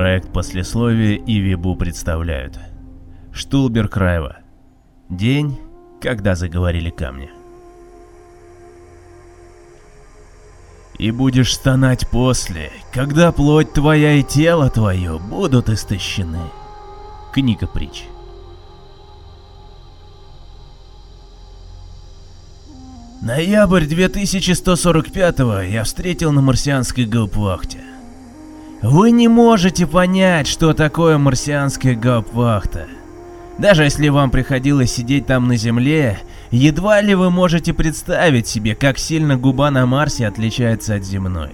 Проект послесловия и Вибу представляют. Штулбер Краева. День, когда заговорили камни. И будешь стонать после, когда плоть твоя и тело твое будут истощены. Книга притч. Ноябрь 2145-го я встретил на марсианской гаупвахте. Вы не можете понять, что такое марсианская гаупвахта. Даже если вам приходилось сидеть там на Земле, едва ли вы можете представить себе, как сильно губа на Марсе отличается от земной.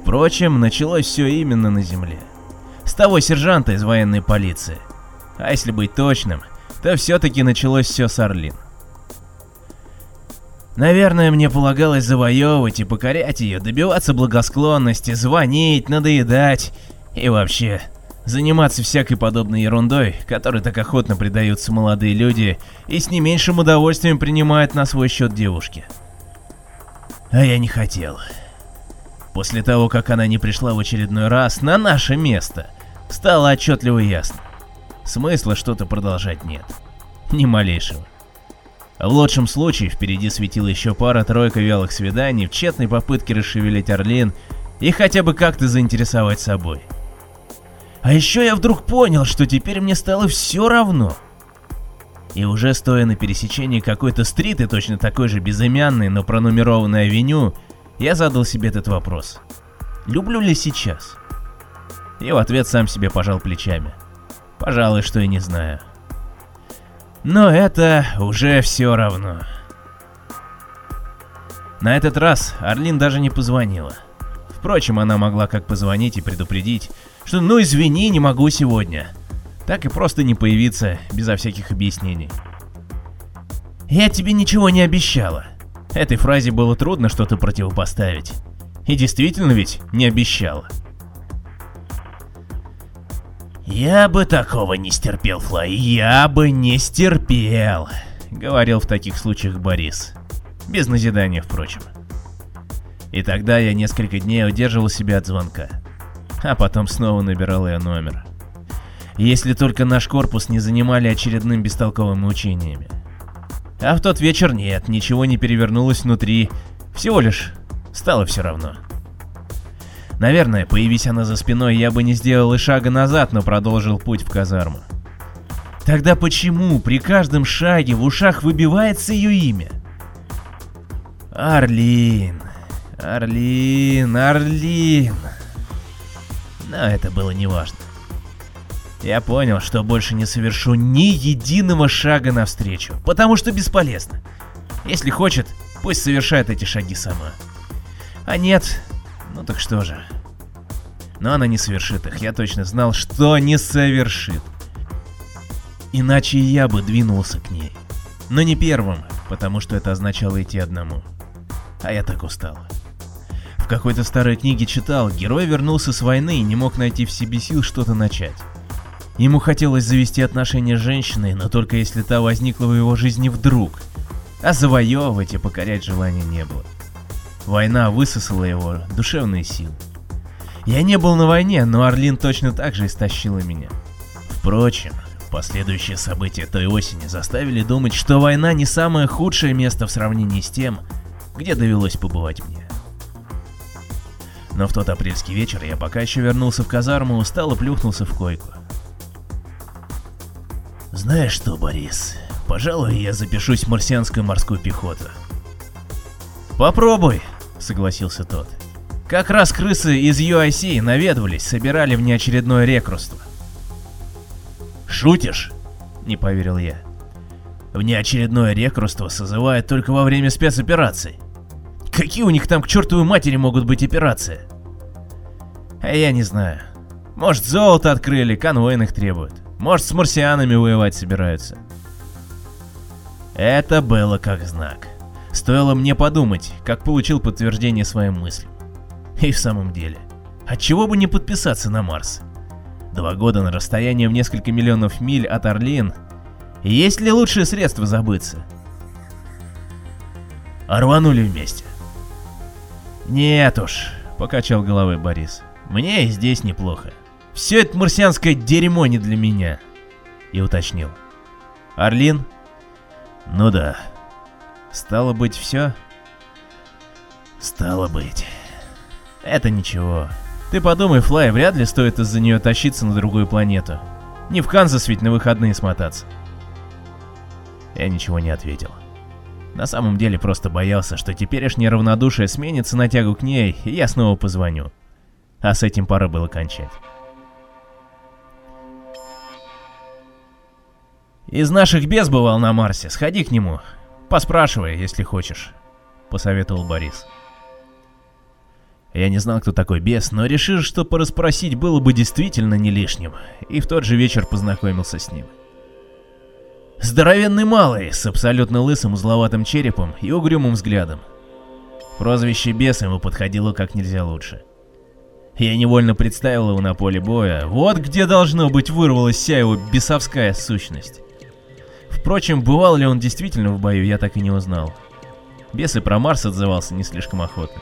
Впрочем, началось все именно на Земле. С того сержанта из военной полиции. А если быть точным, то все-таки началось все с Орлин. Наверное, мне полагалось завоевывать и покорять ее, добиваться благосклонности, звонить, надоедать и вообще заниматься всякой подобной ерундой, которой так охотно предаются молодые люди и с не меньшим удовольствием принимают на свой счет девушки. А я не хотел. После того, как она не пришла в очередной раз на наше место, стало отчетливо ясно. Смысла что-то продолжать нет. Ни малейшего. В лучшем случае впереди светила еще пара-тройка вялых свиданий в тщетной попытке расшевелить Орлин и хотя бы как-то заинтересовать собой. А еще я вдруг понял, что теперь мне стало все равно. И уже стоя на пересечении какой-то стриты, точно такой же безымянной, но пронумерованной авеню, я задал себе этот вопрос. Люблю ли сейчас? И в ответ сам себе пожал плечами. Пожалуй, что и не знаю. Но это уже все равно. На этот раз Орлин даже не позвонила. Впрочем, она могла как позвонить и предупредить, что «ну извини, не могу сегодня», так и просто не появиться безо всяких объяснений. «Я тебе ничего не обещала». Этой фразе было трудно что-то противопоставить. И действительно ведь не обещала. «Я бы такого не стерпел, Флай, я бы не стерпел», — говорил в таких случаях Борис. Без назидания, впрочем. И тогда я несколько дней удерживал себя от звонка. А потом снова набирал ее номер. Если только наш корпус не занимали очередным бестолковыми учениями. А в тот вечер нет, ничего не перевернулось внутри, всего лишь стало все равно. Наверное, появись она за спиной, я бы не сделал и шага назад, но продолжил путь в казарму. Тогда почему при каждом шаге в ушах выбивается ее имя? Орлин, Орлин, Орлин. Но это было неважно. Я понял, что больше не совершу ни единого шага навстречу, потому что бесполезно. Если хочет, пусть совершает эти шаги сама. А нет, ну так что же. Но она не совершит их, я точно знал, что не совершит. Иначе я бы двинулся к ней. Но не первым, потому что это означало идти одному. А я так устал. В какой-то старой книге читал, герой вернулся с войны и не мог найти в себе сил что-то начать. Ему хотелось завести отношения с женщиной, но только если та возникла в его жизни вдруг. А завоевывать и покорять желания не было. Война высосала его душевные силы. Я не был на войне, но Орлин точно так же истощила меня. Впрочем, последующие события той осени заставили думать, что война не самое худшее место в сравнении с тем, где довелось побывать мне. Но в тот апрельский вечер я пока еще вернулся в казарму, устал и плюхнулся в койку. Знаешь что, Борис, пожалуй, я запишусь в марсианскую морскую пехоту. Попробуй, согласился тот. Как раз крысы из UIC наведывались, собирали внеочередное рекрутство. Шутишь? Не поверил я. Внеочередное рекрутство созывают только во время спецопераций. Какие у них там к чертовой матери могут быть операции? А я не знаю. Может золото открыли, конвойных требуют. Может с марсианами воевать собираются. Это было как знак. Стоило мне подумать, как получил подтверждение своим мыслям. И в самом деле, отчего бы не подписаться на Марс? Два года на расстоянии в несколько миллионов миль от Орлин. Есть ли лучшее средство забыться? А рванули вместе. Нет уж, покачал головой Борис. Мне и здесь неплохо. Все это марсианское дерьмо не для меня. И уточнил. Орлин? Ну да. Стало быть, все? Стало быть. Это ничего. Ты подумай, Флай, вряд ли стоит из-за нее тащиться на другую планету. Не в Канзас ведь на выходные смотаться. Я ничего не ответил. На самом деле просто боялся, что теперешнее равнодушие сменится на тягу к ней, и я снова позвоню. А с этим пора было кончать. «Из наших без бывал на Марсе, сходи к нему. Поспрашивай, если хочешь», — посоветовал Борис. Я не знал, кто такой бес, но решил, что порасспросить было бы действительно не лишним, и в тот же вечер познакомился с ним. Здоровенный малый, с абсолютно лысым узловатым черепом и угрюмым взглядом. Прозвище бес ему подходило как нельзя лучше. Я невольно представил его на поле боя, вот где должно быть вырвалась вся его бесовская сущность. Впрочем, бывал ли он действительно в бою, я так и не узнал. Бес и про Марс отзывался не слишком охотно.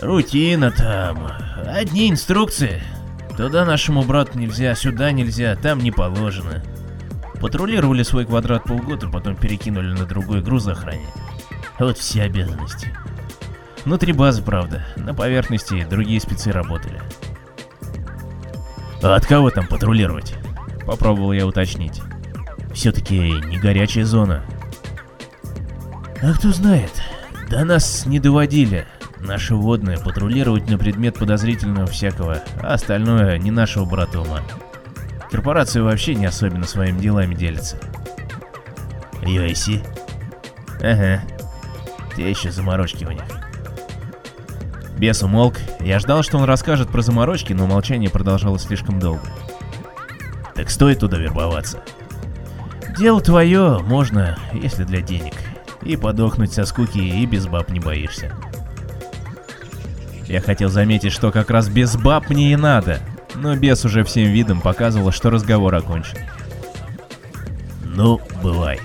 Рутина там. Одни инструкции. Туда нашему брату нельзя, сюда нельзя, там не положено. Патрулировали свой квадрат полгода, потом перекинули на другой груз охране. Вот все обязанности. Внутри базы, правда. На поверхности другие спецы работали. А от кого там патрулировать? Попробовал я уточнить. Все-таки не горячая зона. А кто знает, до нас не доводили. Наши водные патрулировать на предмет подозрительного всякого, а остальное не нашего брата ума. Корпорации вообще не особенно своими делами делятся. UIC? Ага. Те еще заморочки у них. Бес умолк. Я ждал, что он расскажет про заморочки, но молчание продолжалось слишком долго. Так стоит туда вербоваться. Дело твое, можно, если для денег. И подохнуть со скуки, и без баб не боишься. Я хотел заметить, что как раз без баб мне и надо, но бес уже всем видом показывал, что разговор окончен. Ну, бывай.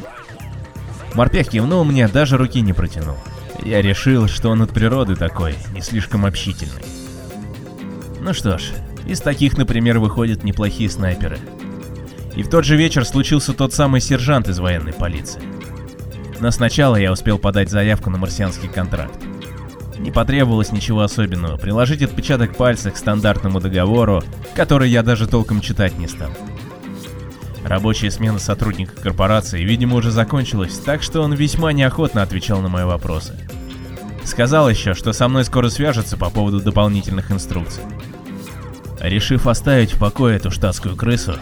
Морпех кивнул мне, даже руки не протянул. Я решил, что он от природы такой, не слишком общительный. Ну что ж, из таких, например, выходят неплохие снайперы. И в тот же вечер случился тот самый сержант из военной полиции. Но сначала я успел подать заявку на марсианский контракт. Не потребовалось ничего особенного, приложить отпечаток пальца к стандартному договору, который я даже толком читать не стал. Рабочая смена сотрудника корпорации, видимо, уже закончилась, так что он весьма неохотно отвечал на мои вопросы. Сказал еще, что со мной скоро свяжется по поводу дополнительных инструкций. Решив оставить в покое эту штатскую крысу,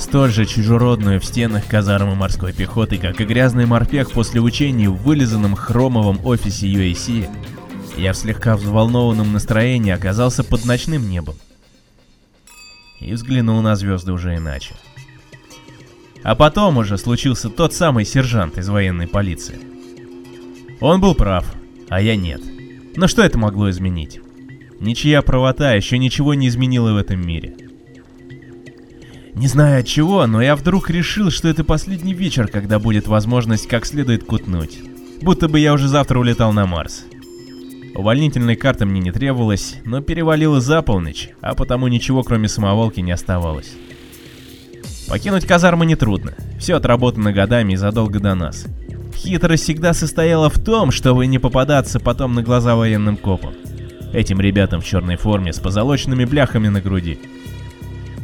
столь же чужеродную в стенах казармы морской пехоты, как и грязный морпех после учений в вылизанном хромовом офисе UAC, я в слегка взволнованном настроении оказался под ночным небом. И взглянул на звезды уже иначе. А потом уже случился тот самый сержант из военной полиции. Он был прав, а я нет. Но что это могло изменить? Ничья правота еще ничего не изменила в этом мире. Не знаю от чего, но я вдруг решил, что это последний вечер, когда будет возможность как следует кутнуть. Будто бы я уже завтра улетал на Марс. Увольнительной карты мне не требовалось, но перевалило за полночь, а потому ничего кроме самоволки не оставалось. Покинуть казармы нетрудно, все отработано годами и задолго до нас. Хитрость всегда состояла в том, чтобы не попадаться потом на глаза военным копам. Этим ребятам в черной форме с позолоченными бляхами на груди.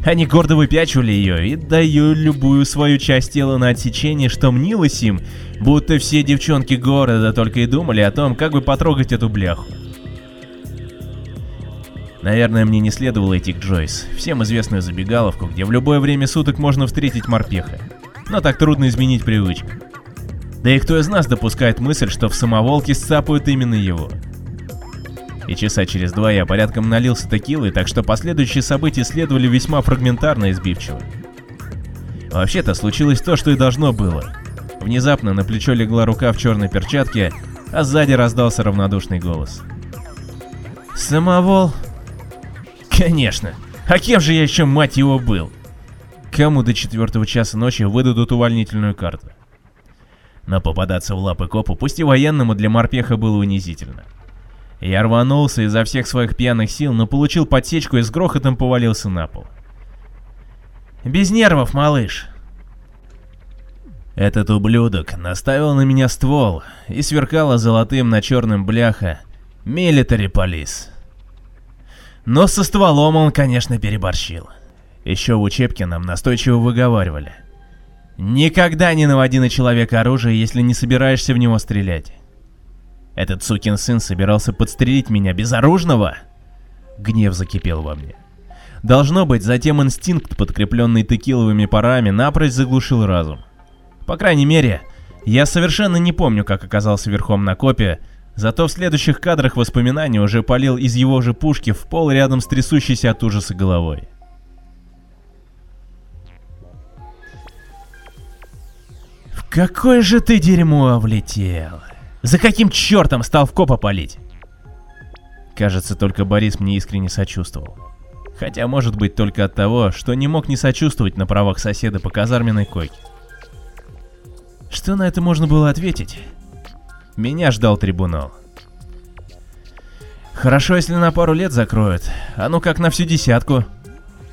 Они гордо выпячивали ее и даю любую свою часть тела на отсечение, что мнилось им, будто все девчонки города только и думали о том, как бы потрогать эту бляху. Наверное, мне не следовало идти к Джойс, всем известную забегаловку, где в любое время суток можно встретить морпеха. Но так трудно изменить привычку. Да и кто из нас допускает мысль, что в самоволке сцапают именно его? И часа через два я порядком налился текилой, так что последующие события следовали весьма фрагментарно и сбивчиво. Вообще-то случилось то, что и должно было. Внезапно на плечо легла рука в черной перчатке, а сзади раздался равнодушный голос. «Самовол?» Конечно. А кем же я еще, мать его, был? Кому до четвертого часа ночи выдадут увольнительную карту? Но попадаться в лапы копу, пусть и военному, для морпеха было унизительно. Я рванулся изо всех своих пьяных сил, но получил подсечку и с грохотом повалился на пол. «Без нервов, малыш!» Этот ублюдок наставил на меня ствол и сверкала золотым на черном бляха «Милитари полис». Но со стволом он, конечно, переборщил. Еще в учебке нам настойчиво выговаривали. Никогда не наводи на человека оружие, если не собираешься в него стрелять. Этот сукин сын собирался подстрелить меня безоружного? Гнев закипел во мне. Должно быть, затем инстинкт, подкрепленный текиловыми парами, напрочь заглушил разум. По крайней мере, я совершенно не помню, как оказался верхом на копе, Зато в следующих кадрах воспоминаний уже полил из его же пушки в пол рядом с трясущейся от ужаса головой. В какое же ты дерьмо влетел? За каким чертом стал в копа палить? Кажется, только Борис мне искренне сочувствовал. Хотя, может быть, только от того, что не мог не сочувствовать на правах соседа по казарменной койке. Что на это можно было ответить? Меня ждал трибунал. Хорошо, если на пару лет закроют, а ну как на всю десятку.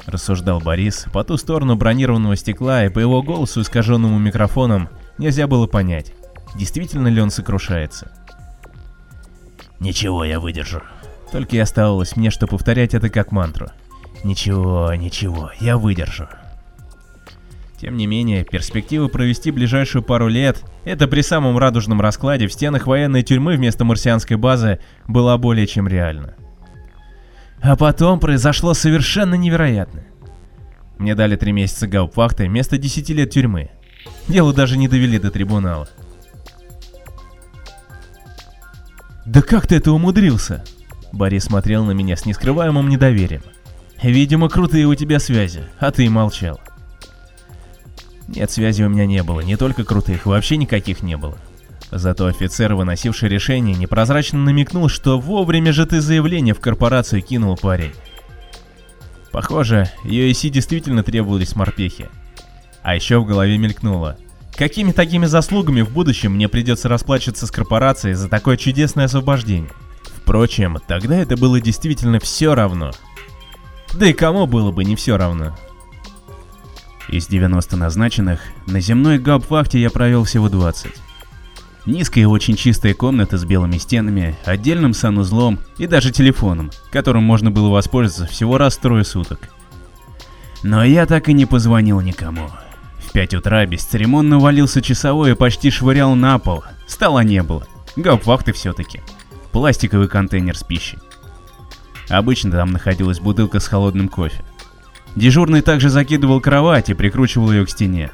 Рассуждал Борис по ту сторону бронированного стекла, и по его голосу, искаженному микрофоном, нельзя было понять, действительно ли он сокрушается. Ничего, я выдержу. Только и оставалось мне, что повторять это как мантру. Ничего, ничего, я выдержу. Тем не менее, перспектива провести ближайшую пару лет, это при самом радужном раскладе в стенах военной тюрьмы вместо марсианской базы, была более чем реальна. А потом произошло совершенно невероятное. Мне дали три месяца гауптвахты вместо 10 лет тюрьмы. Дело даже не довели до трибунала. «Да как ты это умудрился?» Борис смотрел на меня с нескрываемым недоверием. «Видимо, крутые у тебя связи, а ты молчал». Нет, связи у меня не было, не только крутых, вообще никаких не было. Зато офицер, выносивший решение, непрозрачно намекнул, что вовремя же ты заявление в корпорацию кинул парень. Похоже, UAC действительно требовались морпехи. А еще в голове мелькнуло. Какими такими заслугами в будущем мне придется расплачиваться с корпорацией за такое чудесное освобождение? Впрочем, тогда это было действительно все равно. Да и кому было бы не все равно? Из 90 назначенных, на земной гауптвахте я провел всего 20. Низкая и очень чистая комната с белыми стенами, отдельным санузлом и даже телефоном, которым можно было воспользоваться всего раз в трое суток. Но я так и не позвонил никому. 5 утра бесцеремонно валился часовой и почти швырял на пол. Стола не было. Гауптвахты все-таки. Пластиковый контейнер с пищей. Обычно там находилась бутылка с холодным кофе. Дежурный также закидывал кровать и прикручивал ее к стене.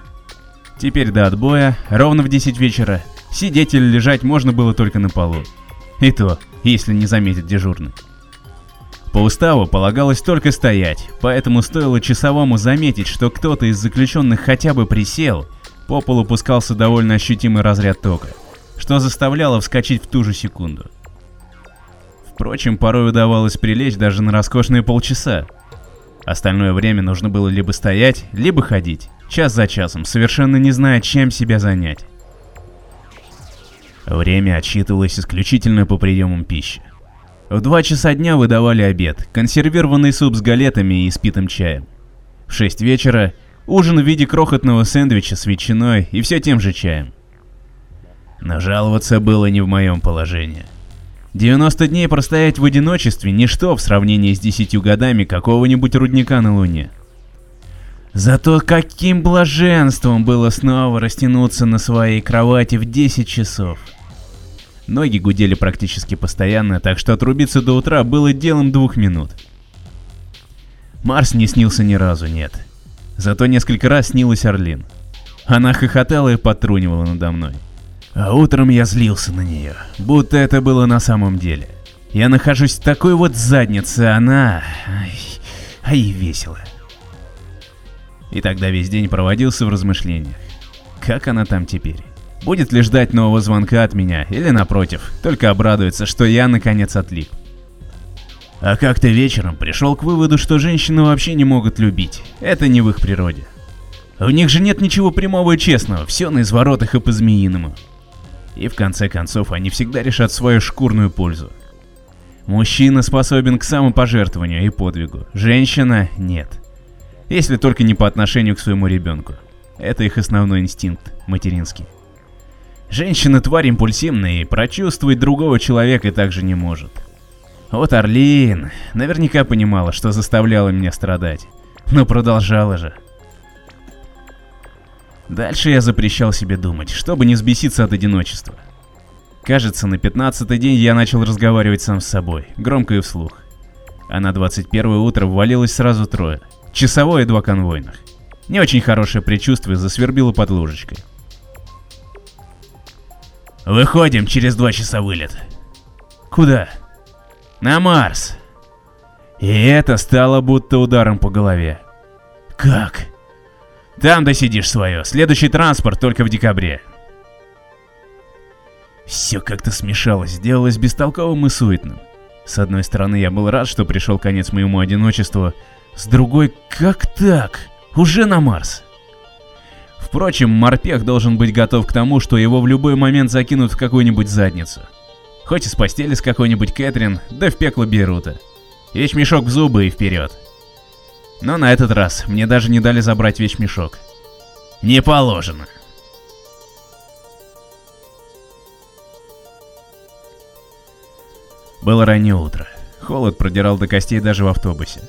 Теперь до отбоя, ровно в 10 вечера, сидеть или лежать можно было только на полу. И то, если не заметит дежурный. По уставу полагалось только стоять, поэтому стоило часовому заметить, что кто-то из заключенных хотя бы присел, по полу пускался довольно ощутимый разряд тока, что заставляло вскочить в ту же секунду. Впрочем, порой удавалось прилечь даже на роскошные полчаса, Остальное время нужно было либо стоять, либо ходить, час за часом, совершенно не зная, чем себя занять. Время отсчитывалось исключительно по приемам пищи. В два часа дня выдавали обед, консервированный суп с галетами и испитым чаем. В шесть вечера ужин в виде крохотного сэндвича с ветчиной и все тем же чаем. Но жаловаться было не в моем положении. 90 дней простоять в одиночестве – ничто в сравнении с 10 годами какого-нибудь рудника на Луне. Зато каким блаженством было снова растянуться на своей кровати в 10 часов. Ноги гудели практически постоянно, так что отрубиться до утра было делом двух минут. Марс не снился ни разу, нет. Зато несколько раз снилась Орлин. Она хохотала и потрунивала надо мной. А утром я злился на нее, будто это было на самом деле. Я нахожусь в такой вот заднице, она... Ай, ай весело. И тогда весь день проводился в размышлениях. Как она там теперь? Будет ли ждать нового звонка от меня, или напротив, только обрадуется, что я наконец отлип. А как-то вечером пришел к выводу, что женщины вообще не могут любить. Это не в их природе. У них же нет ничего прямого и честного, все на изворотах и по-змеиному. И в конце концов они всегда решат свою шкурную пользу. Мужчина способен к самопожертвованию и подвигу, женщина — нет. Если только не по отношению к своему ребенку. Это их основной инстинкт, материнский. Женщина тварь импульсивная и прочувствовать другого человека также не может. Вот Орлин наверняка понимала, что заставляла меня страдать, но продолжала же. Дальше я запрещал себе думать, чтобы не взбеситься от одиночества. Кажется, на пятнадцатый день я начал разговаривать сам с собой, громко и вслух. А на 21 утро ввалилось сразу трое. Часовой и два конвойных. Не очень хорошее предчувствие засвербило под ложечкой. Выходим, через два часа вылет. Куда? На Марс. И это стало будто ударом по голове. Как? Там досидишь свое. Следующий транспорт только в декабре. Все как-то смешалось, сделалось бестолковым и суетным. С одной стороны, я был рад, что пришел конец моему одиночеству. С другой, как так? Уже на Марс. Впрочем, морпех должен быть готов к тому, что его в любой момент закинут в какую-нибудь задницу. Хоть из постели с какой-нибудь Кэтрин, да в пекло Бейрута. Вещмешок в зубы и вперед. Но на этот раз мне даже не дали забрать вещмешок. Не положено. Было раннее утро. Холод продирал до костей даже в автобусе.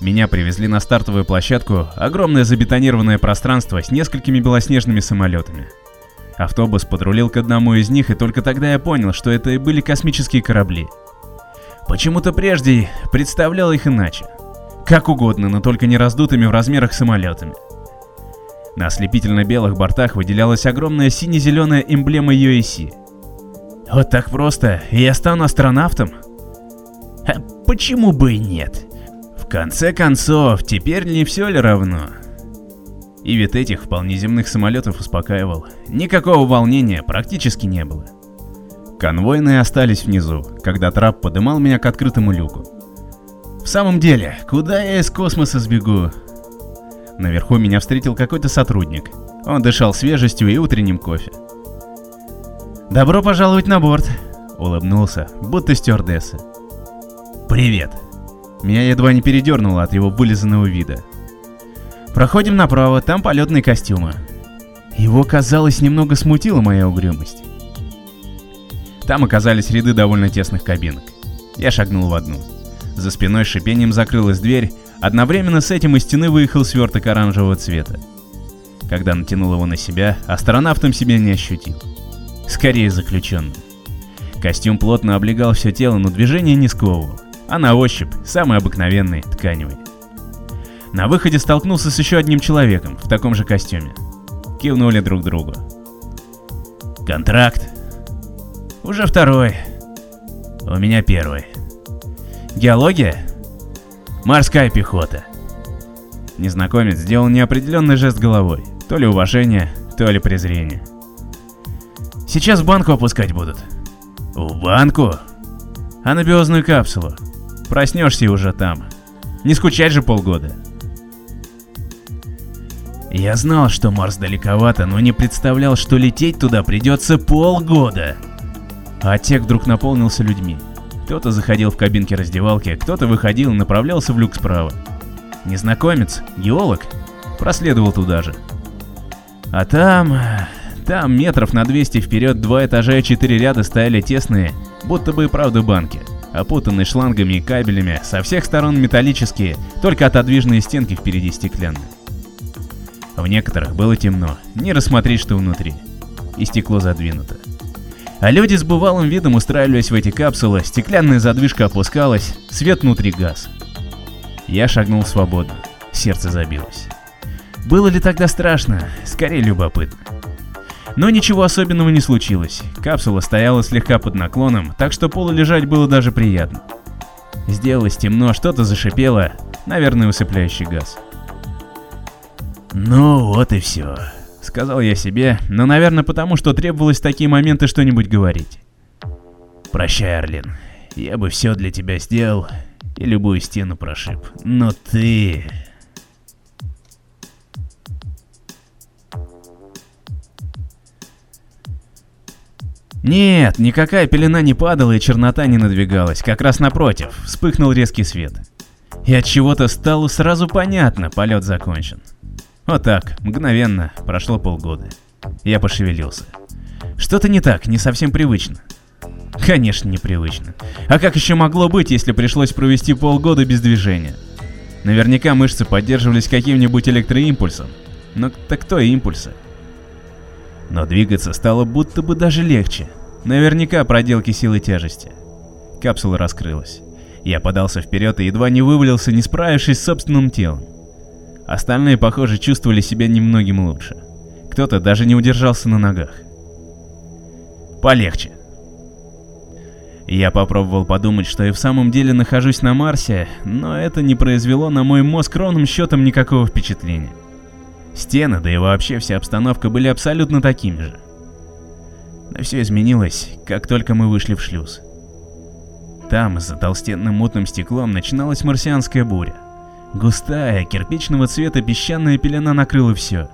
Меня привезли на стартовую площадку, огромное забетонированное пространство с несколькими белоснежными самолетами. Автобус подрулил к одному из них, и только тогда я понял, что это и были космические корабли. Почему-то прежде представлял их иначе. Как угодно, но только не раздутыми в размерах самолетами. На ослепительно-белых бортах выделялась огромная сине-зеленая эмблема UAC. Вот так просто, я стану астронавтом? А почему бы и нет? Конце концов, теперь не все ли равно? И вид этих вполне земных самолетов успокаивал. Никакого волнения практически не было. Конвойные остались внизу, когда трап подымал меня к открытому люку. В самом деле, куда я из космоса сбегу? Наверху меня встретил какой-то сотрудник. Он дышал свежестью и утренним кофе. «Добро пожаловать на борт!» — улыбнулся, будто стюардесса. «Привет!» Меня едва не передернуло от его вылизанного вида. Проходим направо, там полетные костюмы. Его, казалось, немного смутила моя угрюмость. Там оказались ряды довольно тесных кабинок. Я шагнул в одну. За спиной шипением закрылась дверь, одновременно с этим из стены выехал сверток оранжевого цвета. Когда натянул его на себя, астронавтом себя не ощутил. Скорее заключенным. Костюм плотно облегал все тело, но движение не сковывал а на ощупь самый обыкновенный, тканевый. На выходе столкнулся с еще одним человеком в таком же костюме. Кивнули друг другу. Контракт. Уже второй. У меня первый. Геология? Морская пехота. Незнакомец сделал неопределенный жест головой. То ли уважение, то ли презрение. Сейчас в банку опускать будут. В банку? Анабиозную капсулу. Проснешься уже там. Не скучать же полгода. Я знал, что Марс далековато, но не представлял, что лететь туда придется полгода. А отсек вдруг наполнился людьми. Кто-то заходил в кабинки раздевалки, кто-то выходил и направлялся в люк справа. Незнакомец, геолог, проследовал туда же. А там... Там метров на 200 вперед два этажа и четыре ряда стояли тесные, будто бы и правда банки опутанные шлангами и кабелями, со всех сторон металлические, только отодвижные стенки впереди стеклянные. В некоторых было темно, не рассмотреть, что внутри. И стекло задвинуто. А люди с бывалым видом устраивались в эти капсулы, стеклянная задвижка опускалась, свет внутри газ. Я шагнул свободно, сердце забилось. Было ли тогда страшно? Скорее любопытно. Но ничего особенного не случилось. Капсула стояла слегка под наклоном, так что полулежать было даже приятно. Сделалось темно, что-то зашипело, наверное, усыпляющий газ. «Ну вот и все», — сказал я себе, но, наверное, потому что требовалось в такие моменты что-нибудь говорить. «Прощай, Арлин, я бы все для тебя сделал и любую стену прошиб, но ты...» Нет, никакая пелена не падала и чернота не надвигалась, как раз напротив, вспыхнул резкий свет. И от чего-то стало сразу понятно, полет закончен. Вот так, мгновенно, прошло полгода. Я пошевелился. Что-то не так, не совсем привычно. Конечно, непривычно. А как еще могло быть, если пришлось провести полгода без движения? Наверняка мышцы поддерживались каким-нибудь электроимпульсом. Но так кто импульсы? Но двигаться стало будто бы даже легче. Наверняка проделки силы тяжести. Капсула раскрылась. Я подался вперед и едва не вывалился, не справившись с собственным телом. Остальные, похоже, чувствовали себя немногим лучше. Кто-то даже не удержался на ногах. Полегче. Я попробовал подумать, что и в самом деле нахожусь на Марсе, но это не произвело на мой мозг ровным счетом никакого впечатления. Стены, да и вообще вся обстановка были абсолютно такими же. Но все изменилось, как только мы вышли в шлюз. Там, за толстенным мутным стеклом, начиналась марсианская буря. Густая, кирпичного цвета песчаная пелена накрыла все.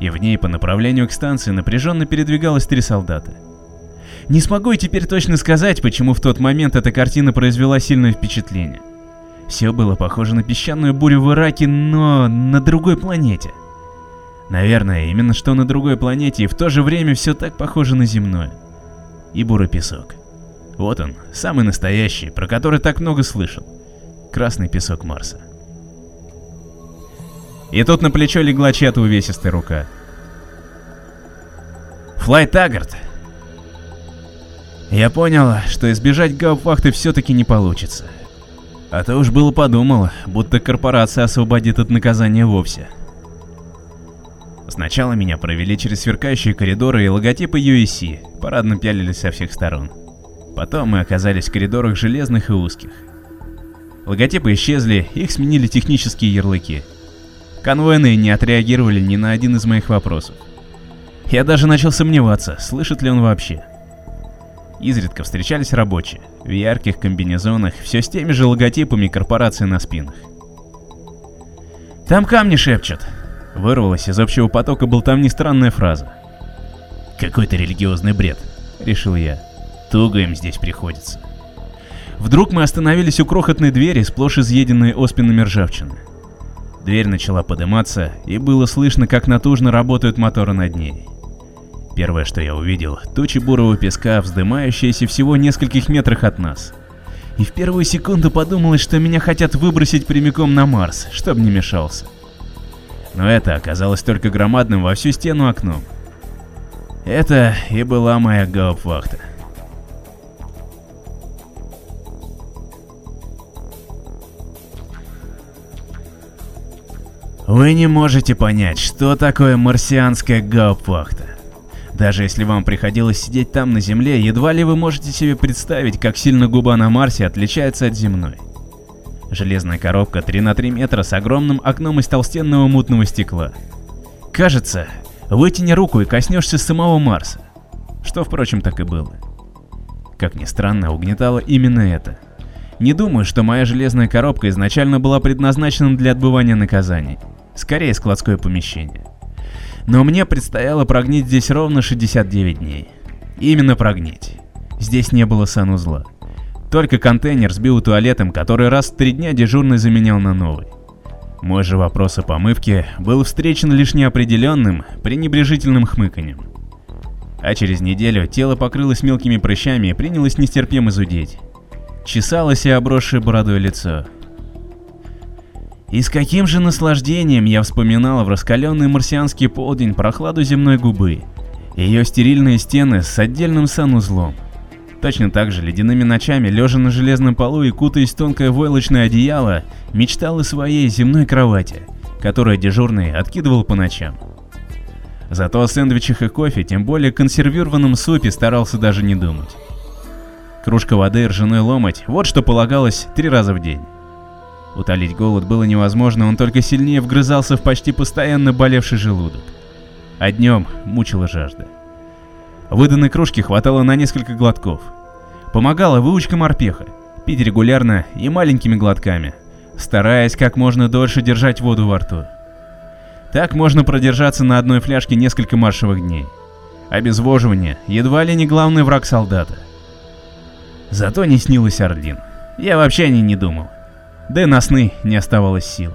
И в ней по направлению к станции напряженно передвигалось три солдата. Не смогу и теперь точно сказать, почему в тот момент эта картина произвела сильное впечатление. Все было похоже на песчаную бурю в Ираке, но на другой планете. Наверное, именно что на другой планете, и в то же время все так похоже на земное. И бурый песок. Вот он, самый настоящий, про который так много слышал. Красный песок Марса. И тут на плечо легла чья-то увесистая рука. «Флай Таггарт!» Я понял, что избежать гауптвахты все-таки не получится. А то уж было подумал, будто корпорация освободит от наказания вовсе. Сначала меня провели через сверкающие коридоры и логотипы UEC, парадно пялились со всех сторон. Потом мы оказались в коридорах железных и узких. Логотипы исчезли, их сменили технические ярлыки. Конвойные не отреагировали ни на один из моих вопросов. Я даже начал сомневаться, слышит ли он вообще. Изредка встречались рабочие, в ярких комбинезонах, все с теми же логотипами корпорации на спинах. «Там камни шепчут», Вырвалась из общего потока болтовни странная фраза. «Какой-то религиозный бред», — решил я. «Туго им здесь приходится». Вдруг мы остановились у крохотной двери, сплошь изъеденной оспинами ржавчины. Дверь начала подниматься, и было слышно, как натужно работают моторы над ней. Первое, что я увидел, тучи бурого песка, вздымающиеся всего в нескольких метрах от нас. И в первую секунду подумалось, что меня хотят выбросить прямиком на Марс, чтобы не мешался но это оказалось только громадным во всю стену окном. Это и была моя гауптвахта. Вы не можете понять, что такое марсианская гауптвахта. Даже если вам приходилось сидеть там на Земле, едва ли вы можете себе представить, как сильно губа на Марсе отличается от земной. Железная коробка 3 на 3 метра с огромным окном из толстенного мутного стекла. Кажется, вытяни руку и коснешься самого Марса. Что, впрочем, так и было. Как ни странно, угнетало именно это. Не думаю, что моя железная коробка изначально была предназначена для отбывания наказаний. Скорее, складское помещение. Но мне предстояло прогнить здесь ровно 69 дней. Именно прогнить. Здесь не было санузла. Только контейнер с биотуалетом, который раз в три дня дежурный заменял на новый. Мой же вопрос о помывке был встречен лишь неопределенным, пренебрежительным хмыканьем. А через неделю тело покрылось мелкими прыщами и принялось нестерпимо зудеть. Чесалось и обросшее бородой лицо. И с каким же наслаждением я вспоминал в раскаленный марсианский полдень прохладу земной губы, ее стерильные стены с отдельным санузлом, Точно так же ледяными ночами, лежа на железном полу и кутаясь в тонкое войлочное одеяло, мечтал о своей земной кровати, которую дежурный откидывал по ночам. Зато о сэндвичах и кофе, тем более консервированном супе, старался даже не думать. Кружка воды и ржаной ломоть – вот что полагалось три раза в день. Утолить голод было невозможно, он только сильнее вгрызался в почти постоянно болевший желудок. А днем мучила жажда. Выданной кружки хватало на несколько глотков. Помогала выучка морпеха, пить регулярно и маленькими глотками, стараясь как можно дольше держать воду во рту. Так можно продержаться на одной фляжке несколько маршевых дней. Обезвоживание едва ли не главный враг солдата. Зато не снилось Орлин. Я вообще о ней не думал. Да и на сны не оставалось сил.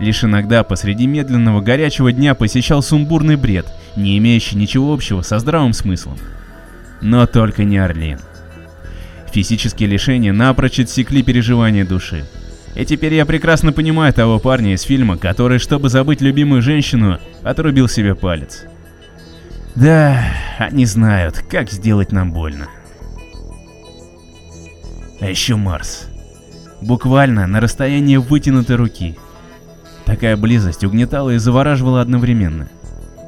Лишь иногда посреди медленного горячего дня посещал сумбурный бред, не имеющий ничего общего со здравым смыслом. Но только не Орлин. Физические лишения напрочь отсекли переживания души. И теперь я прекрасно понимаю того парня из фильма, который, чтобы забыть любимую женщину, отрубил себе палец. Да, они знают, как сделать нам больно. А еще Марс. Буквально на расстоянии вытянутой руки. Такая близость угнетала и завораживала одновременно.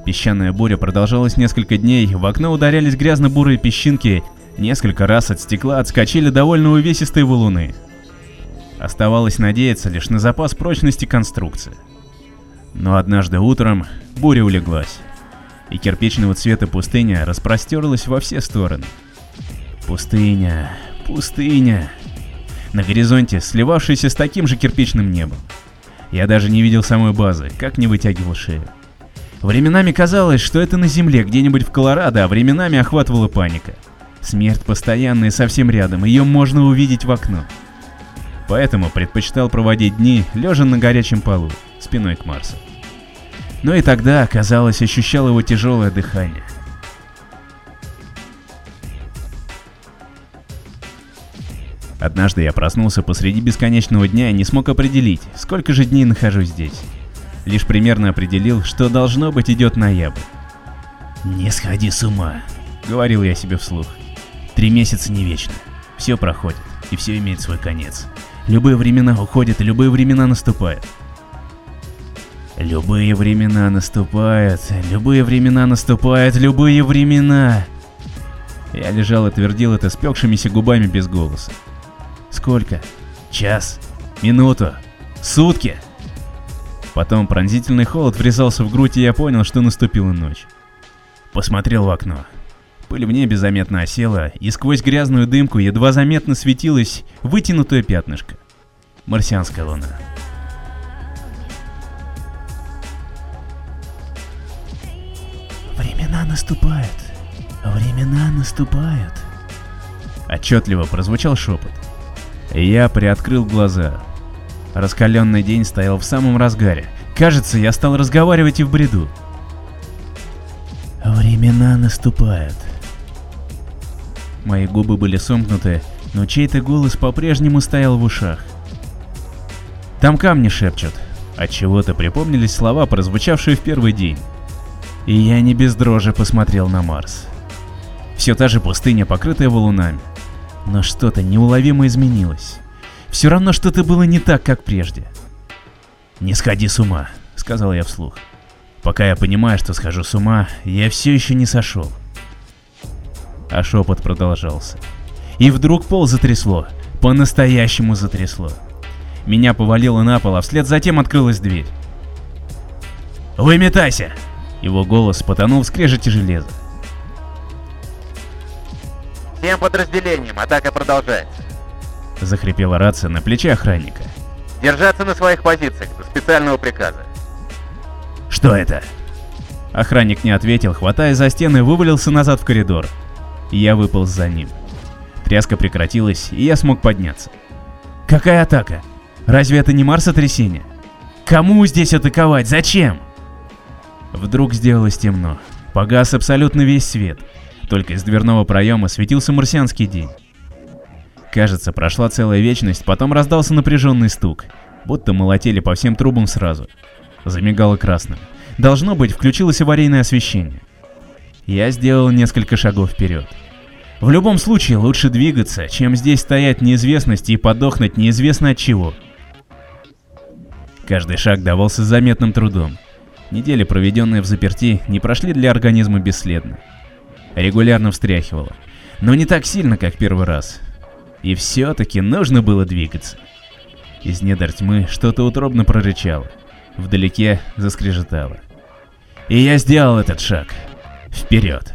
Песчаная буря продолжалась несколько дней, в окно ударялись грязно-бурые песчинки, несколько раз от стекла отскочили довольно увесистые валуны. Оставалось надеяться лишь на запас прочности конструкции. Но однажды утром буря улеглась, и кирпичного цвета пустыня распростерлась во все стороны. Пустыня, пустыня. На горизонте, сливавшаяся с таким же кирпичным небом. Я даже не видел самой базы, как не вытягивал шею. Временами казалось, что это на земле, где-нибудь в Колорадо, а временами охватывала паника. Смерть постоянная совсем рядом, ее можно увидеть в окно. Поэтому предпочитал проводить дни, лежа на горячем полу, спиной к Марсу. Но и тогда, казалось, ощущал его тяжелое дыхание. Однажды я проснулся посреди бесконечного дня и не смог определить, сколько же дней нахожусь здесь. Лишь примерно определил, что должно быть идет ноябрь. «Не сходи с ума», — говорил я себе вслух. «Три месяца не вечно. Все проходит, и все имеет свой конец. Любые времена уходят, и любые времена наступают. Любые времена наступают, любые времена наступают, любые времена. Я лежал и твердил это спекшимися губами без голоса. Сколько? Час? Минуту? Сутки? Потом пронзительный холод врезался в грудь, и я понял, что наступила ночь. Посмотрел в окно. Пыль в небе заметно осела, и сквозь грязную дымку едва заметно светилось вытянутое пятнышко. Марсианская луна. Времена наступают. Времена наступают. Отчетливо прозвучал шепот. Я приоткрыл глаза. Раскаленный день стоял в самом разгаре. Кажется, я стал разговаривать и в бреду. Времена наступают. Мои губы были сомкнуты, но чей-то голос по-прежнему стоял в ушах. Там камни шепчут. От чего-то припомнились слова, прозвучавшие в первый день. И я не без дрожи посмотрел на Марс. Все та же пустыня, покрытая валунами. Но что-то неуловимо изменилось. Все равно что-то было не так, как прежде. «Не сходи с ума», — сказал я вслух. «Пока я понимаю, что схожу с ума, я все еще не сошел». А шепот продолжался. И вдруг пол затрясло. По-настоящему затрясло. Меня повалило на пол, а вслед затем открылась дверь. «Выметайся!» Его голос потонул в скрежете железа. Всем подразделениям, атака продолжается. Захрипела рация на плече охранника. Держаться на своих позициях до специального приказа. Что это? Охранник не ответил, хватая за стены, вывалился назад в коридор. Я выполз за ним. Тряска прекратилась, и я смог подняться. Какая атака? Разве это не Марсотрясение? Кому здесь атаковать? Зачем? Вдруг сделалось темно. Погас абсолютно весь свет. Только из дверного проема светился марсианский день. Кажется, прошла целая вечность, потом раздался напряженный стук, будто молотели по всем трубам сразу. Замигало красным. Должно быть, включилось аварийное освещение. Я сделал несколько шагов вперед. В любом случае, лучше двигаться, чем здесь стоять неизвестности и подохнуть неизвестно от чего. Каждый шаг давался заметным трудом. Недели, проведенные в заперти, не прошли для организма бесследно. Регулярно встряхивало. Но не так сильно, как первый раз. И все-таки нужно было двигаться. Из недр тьмы что-то утробно прорычало. Вдалеке заскрежетало. И я сделал этот шаг. Вперед.